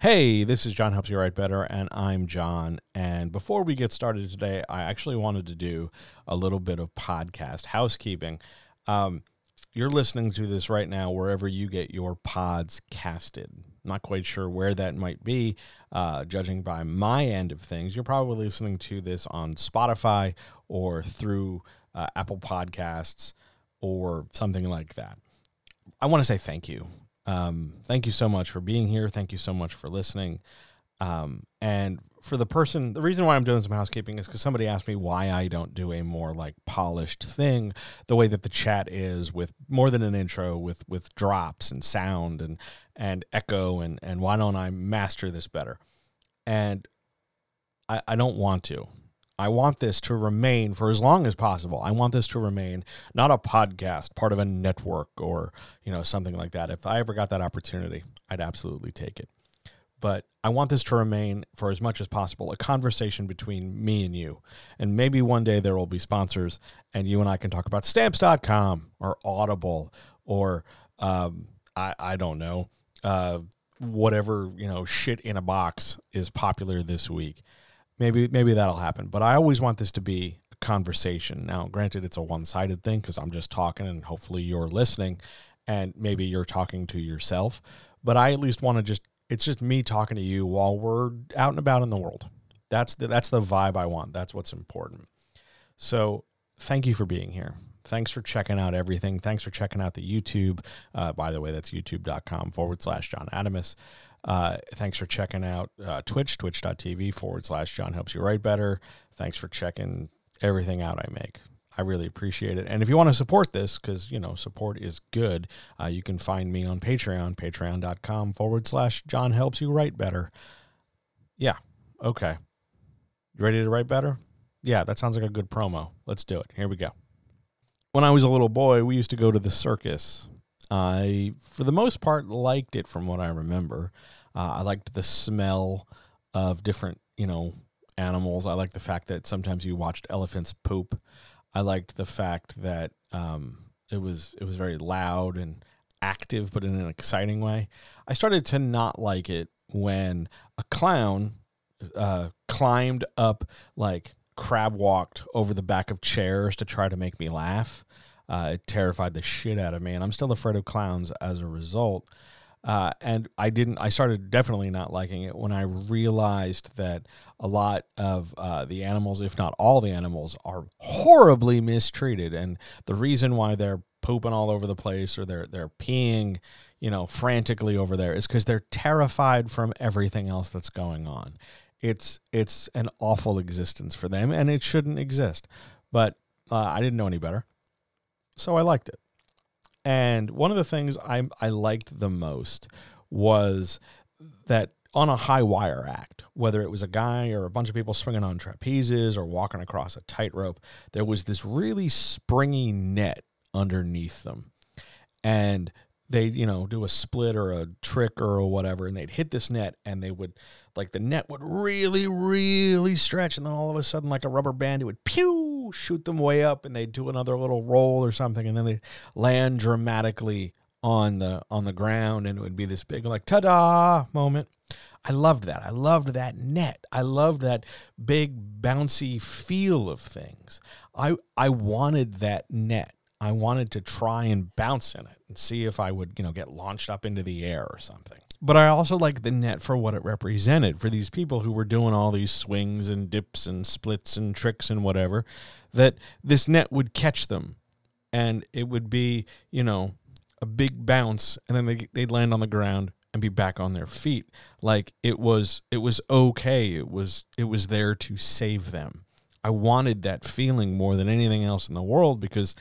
Hey, this is John Helps You Write Better, and I'm John. And before we get started today, I actually wanted to do a little bit of podcast housekeeping. Um, you're listening to this right now wherever you get your pods casted. Not quite sure where that might be, uh, judging by my end of things. You're probably listening to this on Spotify or through uh, Apple Podcasts or something like that. I want to say thank you. Um, thank you so much for being here. Thank you so much for listening. Um, and for the person, the reason why I'm doing some housekeeping is because somebody asked me why I don't do a more like polished thing, the way that the chat is with more than an intro, with with drops and sound and and echo, and and why don't I master this better? And I, I don't want to. I want this to remain for as long as possible. I want this to remain not a podcast, part of a network or, you know, something like that. If I ever got that opportunity, I'd absolutely take it. But I want this to remain for as much as possible a conversation between me and you. And maybe one day there will be sponsors and you and I can talk about stamps.com or Audible or um, I, I don't know, uh, whatever, you know, shit in a box is popular this week maybe maybe that'll happen. But I always want this to be a conversation. Now, granted, it's a one-sided thing because I'm just talking, and hopefully you're listening, and maybe you're talking to yourself. But I at least want to just it's just me talking to you while we're out and about in the world. That's the, that's the vibe I want. That's what's important. So thank you for being here. Thanks for checking out everything. Thanks for checking out the YouTube. Uh, by the way, that's youtube.com forward slash John Adamus. Uh, thanks for checking out uh, Twitch, twitch.tv forward slash John Helps You Write Better. Thanks for checking everything out I make. I really appreciate it. And if you want to support this, because, you know, support is good, uh, you can find me on Patreon, patreon.com forward slash John Helps You Write Better. Yeah. Okay. You ready to write better? Yeah, that sounds like a good promo. Let's do it. Here we go. When I was a little boy, we used to go to the circus. I, for the most part, liked it from what I remember. Uh, I liked the smell of different, you know, animals. I liked the fact that sometimes you watched elephants poop. I liked the fact that um, it was it was very loud and active, but in an exciting way. I started to not like it when a clown uh, climbed up like crab walked over the back of chairs to try to make me laugh. Uh, it terrified the shit out of me, and I'm still afraid of clowns as a result. Uh, and I didn't. I started definitely not liking it when I realized that a lot of uh, the animals, if not all the animals, are horribly mistreated, and the reason why they're pooping all over the place or they're they're peeing, you know, frantically over there is because they're terrified from everything else that's going on. It's it's an awful existence for them, and it shouldn't exist. But uh, I didn't know any better so I liked it. And one of the things I I liked the most was that on a high wire act, whether it was a guy or a bunch of people swinging on trapezes or walking across a tightrope, there was this really springy net underneath them. And they'd, you know, do a split or a trick or whatever, and they'd hit this net and they would, like, the net would really, really stretch. And then all of a sudden, like a rubber band, it would pew, shoot them way up, and they'd do another little roll or something. And then they'd land dramatically on the on the ground and it would be this big like ta-da moment i loved that i loved that net i loved that big bouncy feel of things i i wanted that net I wanted to try and bounce in it and see if I would, you know, get launched up into the air or something. But I also like the net for what it represented for these people who were doing all these swings and dips and splits and tricks and whatever, that this net would catch them. And it would be, you know, a big bounce and then they, they'd land on the ground and be back on their feet. Like it was it was okay. It was it was there to save them. I wanted that feeling more than anything else in the world because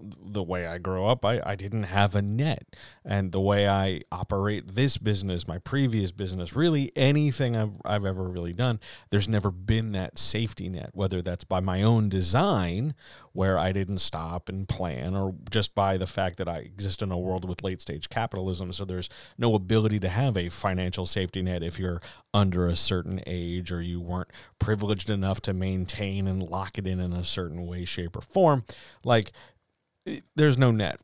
the way I grew up, I, I didn't have a net. And the way I operate this business, my previous business, really anything I've, I've ever really done, there's never been that safety net, whether that's by my own design, where I didn't stop and plan, or just by the fact that I exist in a world with late stage capitalism. So there's no ability to have a financial safety net if you're under a certain age or you weren't privileged enough to maintain and lock it in in a certain way, shape, or form. Like, there's no net,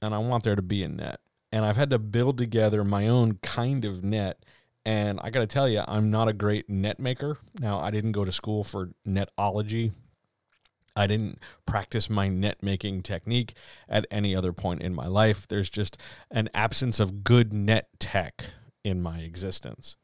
and I want there to be a net. And I've had to build together my own kind of net. And I got to tell you, I'm not a great net maker. Now, I didn't go to school for netology. I didn't practice my net making technique at any other point in my life. There's just an absence of good net tech in my existence.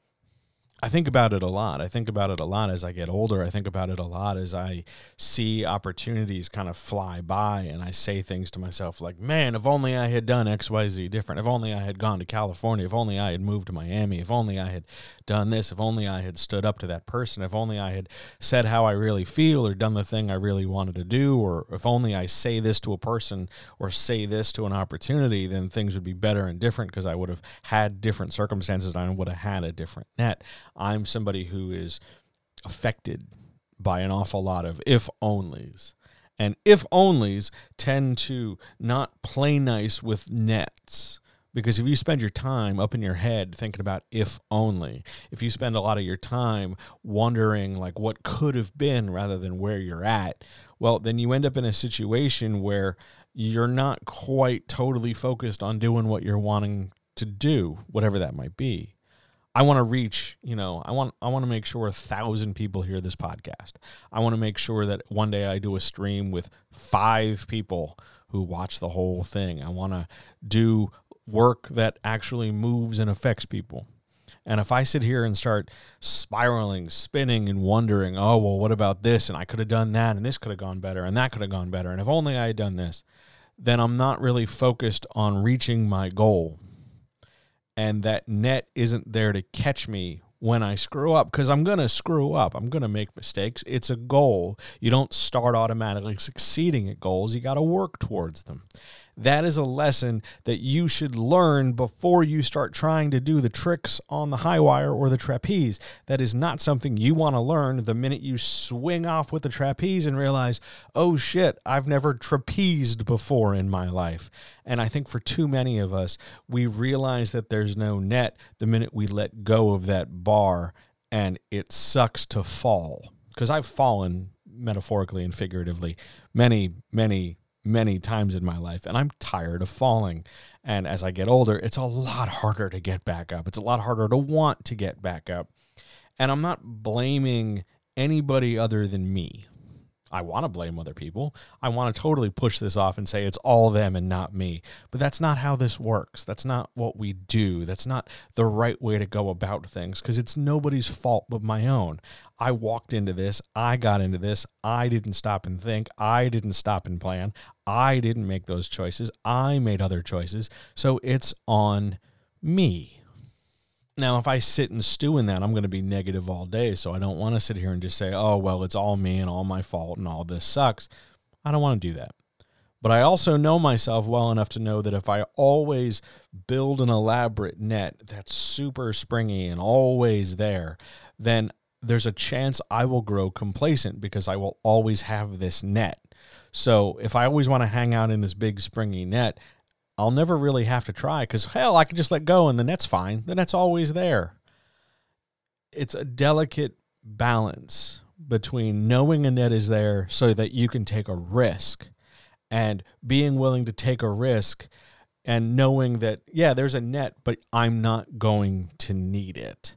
I think about it a lot. I think about it a lot as I get older. I think about it a lot as I see opportunities kind of fly by and I say things to myself like, man, if only I had done XYZ different. If only I had gone to California. If only I had moved to Miami. If only I had done this. If only I had stood up to that person. If only I had said how I really feel or done the thing I really wanted to do. Or if only I say this to a person or say this to an opportunity, then things would be better and different because I would have had different circumstances and I would have had a different net. I'm somebody who is affected by an awful lot of if onlys. And if onlys tend to not play nice with nets. Because if you spend your time up in your head thinking about if only, if you spend a lot of your time wondering like what could have been rather than where you're at, well, then you end up in a situation where you're not quite totally focused on doing what you're wanting to do, whatever that might be. I want to reach, you know, I want I want to make sure a thousand people hear this podcast. I want to make sure that one day I do a stream with five people who watch the whole thing. I want to do work that actually moves and affects people. And if I sit here and start spiraling, spinning, and wondering, oh, well, what about this? And I could have done that, and this could have gone better, and that could have gone better. And if only I had done this, then I'm not really focused on reaching my goal and that net isn't there to catch me when I screw up because I'm going to screw up. I'm going to make mistakes. It's a goal. You don't start automatically succeeding at goals, you got to work towards them. That is a lesson that you should learn before you start trying to do the tricks on the high wire or the trapeze. That is not something you want to learn the minute you swing off with the trapeze and realize, oh shit, I've never trapezed before in my life. And I think for too many of us, we realize that there's no net the minute we let go of that bar and it sucks to fall. Because I've fallen metaphorically and figuratively many, many many times in my life, and I'm tired of falling. And as I get older, it's a lot harder to get back up. It's a lot harder to want to get back up. And I'm not blaming anybody other than me. I want to blame other people. I want to totally push this off and say it's all them and not me. But that's not how this works. That's not what we do. That's not the right way to go about things because it's nobody's fault but my own. I walked into this. I got into this. I didn't stop and think. I didn't stop and plan. I didn't make those choices. I made other choices. So it's on me. Now, if I sit and stew in that, I'm going to be negative all day. So I don't want to sit here and just say, oh, well, it's all me and all my fault and all this sucks. I don't want to do that. But I also know myself well enough to know that if I always build an elaborate net that's super springy and always there, then there's a chance I will grow complacent because I will always have this net. So if I always want to hang out in this big springy net, I'll never really have to try because hell, I can just let go and the net's fine. The net's always there. It's a delicate balance between knowing a net is there so that you can take a risk and being willing to take a risk and knowing that, yeah, there's a net, but I'm not going to need it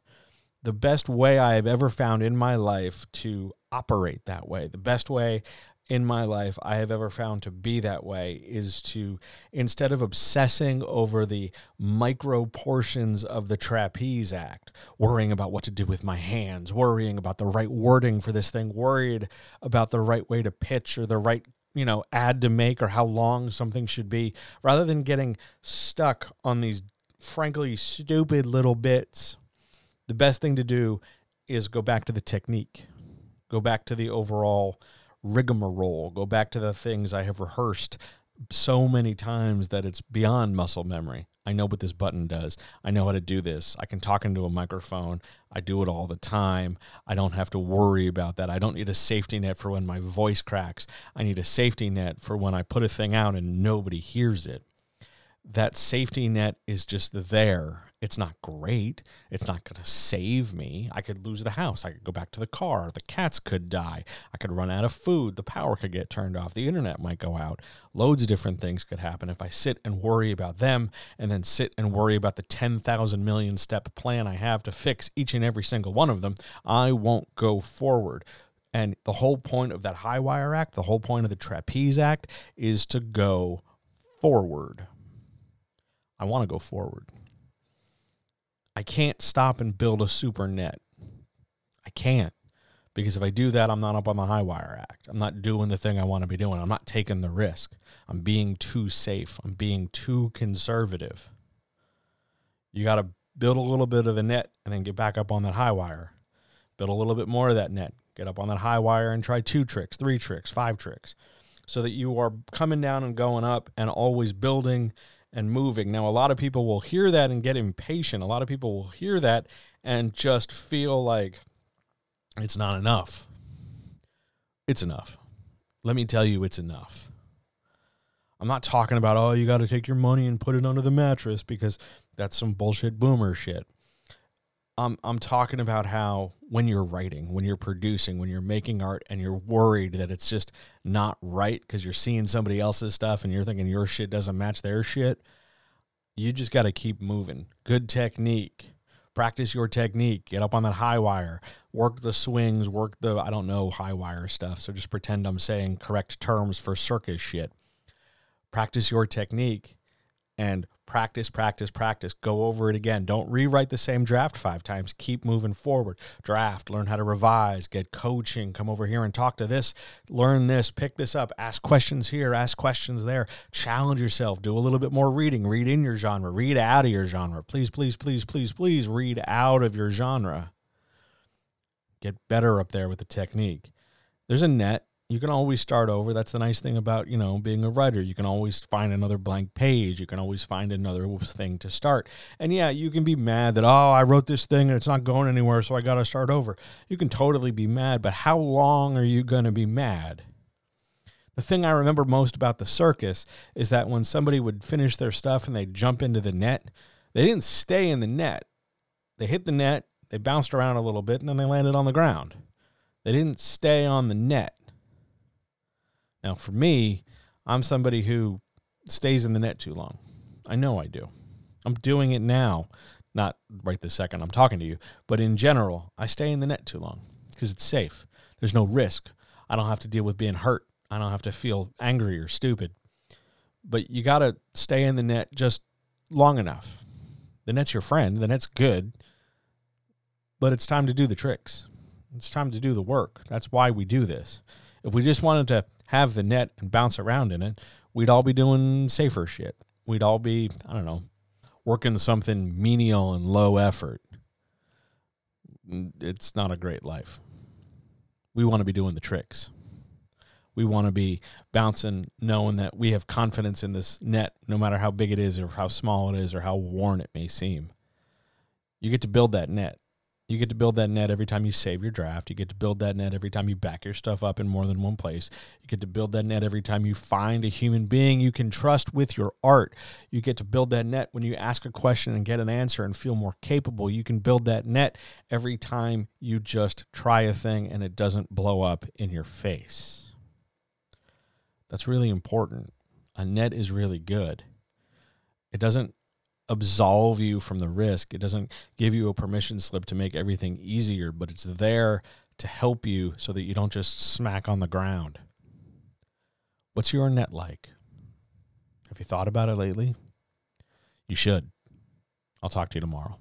the best way I have ever found in my life to operate that way, the best way in my life I have ever found to be that way is to instead of obsessing over the micro portions of the trapeze act, worrying about what to do with my hands, worrying about the right wording for this thing, worried about the right way to pitch or the right you know ad to make or how long something should be rather than getting stuck on these frankly stupid little bits the best thing to do is go back to the technique, go back to the overall rigmarole, go back to the things I have rehearsed so many times that it's beyond muscle memory. I know what this button does. I know how to do this. I can talk into a microphone. I do it all the time. I don't have to worry about that. I don't need a safety net for when my voice cracks. I need a safety net for when I put a thing out and nobody hears it. That safety net is just there it's not great. It's not going to save me. I could lose the house. I could go back to the car. The cats could die. I could run out of food. The power could get turned off. The internet might go out. Loads of different things could happen if I sit and worry about them and then sit and worry about the 10,000 million step plan I have to fix each and every single one of them. I won't go forward. And the whole point of that High Wire Act, the whole point of the Trapeze Act is to go forward. I want to go forward. I can't stop and build a super net. I can't. Because if I do that, I'm not up on the High Wire Act. I'm not doing the thing I want to be doing. I'm not taking the risk. I'm being too safe. I'm being too conservative. You got to build a little bit of a net and then get back up on that high wire. Build a little bit more of that net. Get up on that high wire and try two tricks, three tricks, five tricks so that you are coming down and going up and always building and moving. Now, a lot of people will hear that and get impatient. A lot of people will hear that and just feel like it's not enough. It's enough. Let me tell you, it's enough. I'm not talking about, oh, you got to take your money and put it under the mattress because that's some bullshit boomer shit. I'm, I'm talking about how when you're writing, when you're producing, when you're making art and you're worried that it's just not right because you're seeing somebody else's stuff and you're thinking your shit doesn't match their shit, you just got to keep moving. Good technique. Practice your technique. Get up on that high wire. Work the swings. Work the, I don't know, high wire stuff. So just pretend I'm saying correct terms for circus shit. Practice your technique and practice, practice, practice. Go over it again. Don't rewrite the same draft five times. Keep moving forward. Draft, learn how to revise, get coaching, come over here and talk to this, learn this, pick this up, ask questions here, ask questions there. Challenge yourself. Do a little bit more reading. Read in your genre, read out of your genre. Please, please, please, please, please read out of your genre. Get better up there with the technique. There's a net you can always start over. That's the nice thing about, you know, being a writer. You can always find another blank page. You can always find another thing to start. And yeah, you can be mad that, oh, I wrote this thing and it's not going anywhere, so I got to start over. You can totally be mad, but how long are you going to be mad? The thing I remember most about the circus is that when somebody would finish their stuff and they jump into the net, they didn't stay in the net. They hit the net, they bounced around a little bit, and then they landed on the ground. They didn't stay on the net now, for me, I'm somebody who stays in the net too long. I know I do. I'm doing it now, not right this second I'm talking to you, but in general, I stay in the net too long because it's safe. There's no risk. I don't have to deal with being hurt. I don't have to feel angry or stupid. But you got to stay in the net just long enough. The net's your friend, the net's good, but it's time to do the tricks. It's time to do the work. That's why we do this. If we just wanted to have the net and bounce around in it, we'd all be doing safer shit. We'd all be, I don't know, working something menial and low effort. It's not a great life. We want to be doing the tricks. We want to be bouncing, knowing that we have confidence in this net, no matter how big it is, or how small it is, or how worn it may seem. You get to build that net. You get to build that net every time you save your draft. You get to build that net every time you back your stuff up in more than one place. You get to build that net every time you find a human being you can trust with your art. You get to build that net when you ask a question and get an answer and feel more capable. You can build that net every time you just try a thing and it doesn't blow up in your face. That's really important. A net is really good. It doesn't absolve you from the risk. It doesn't give you a permission slip to make everything easier, but it's there to help you so that you don't just smack on the ground. What's your net like? Have you thought about it lately? You should. I'll talk to you tomorrow.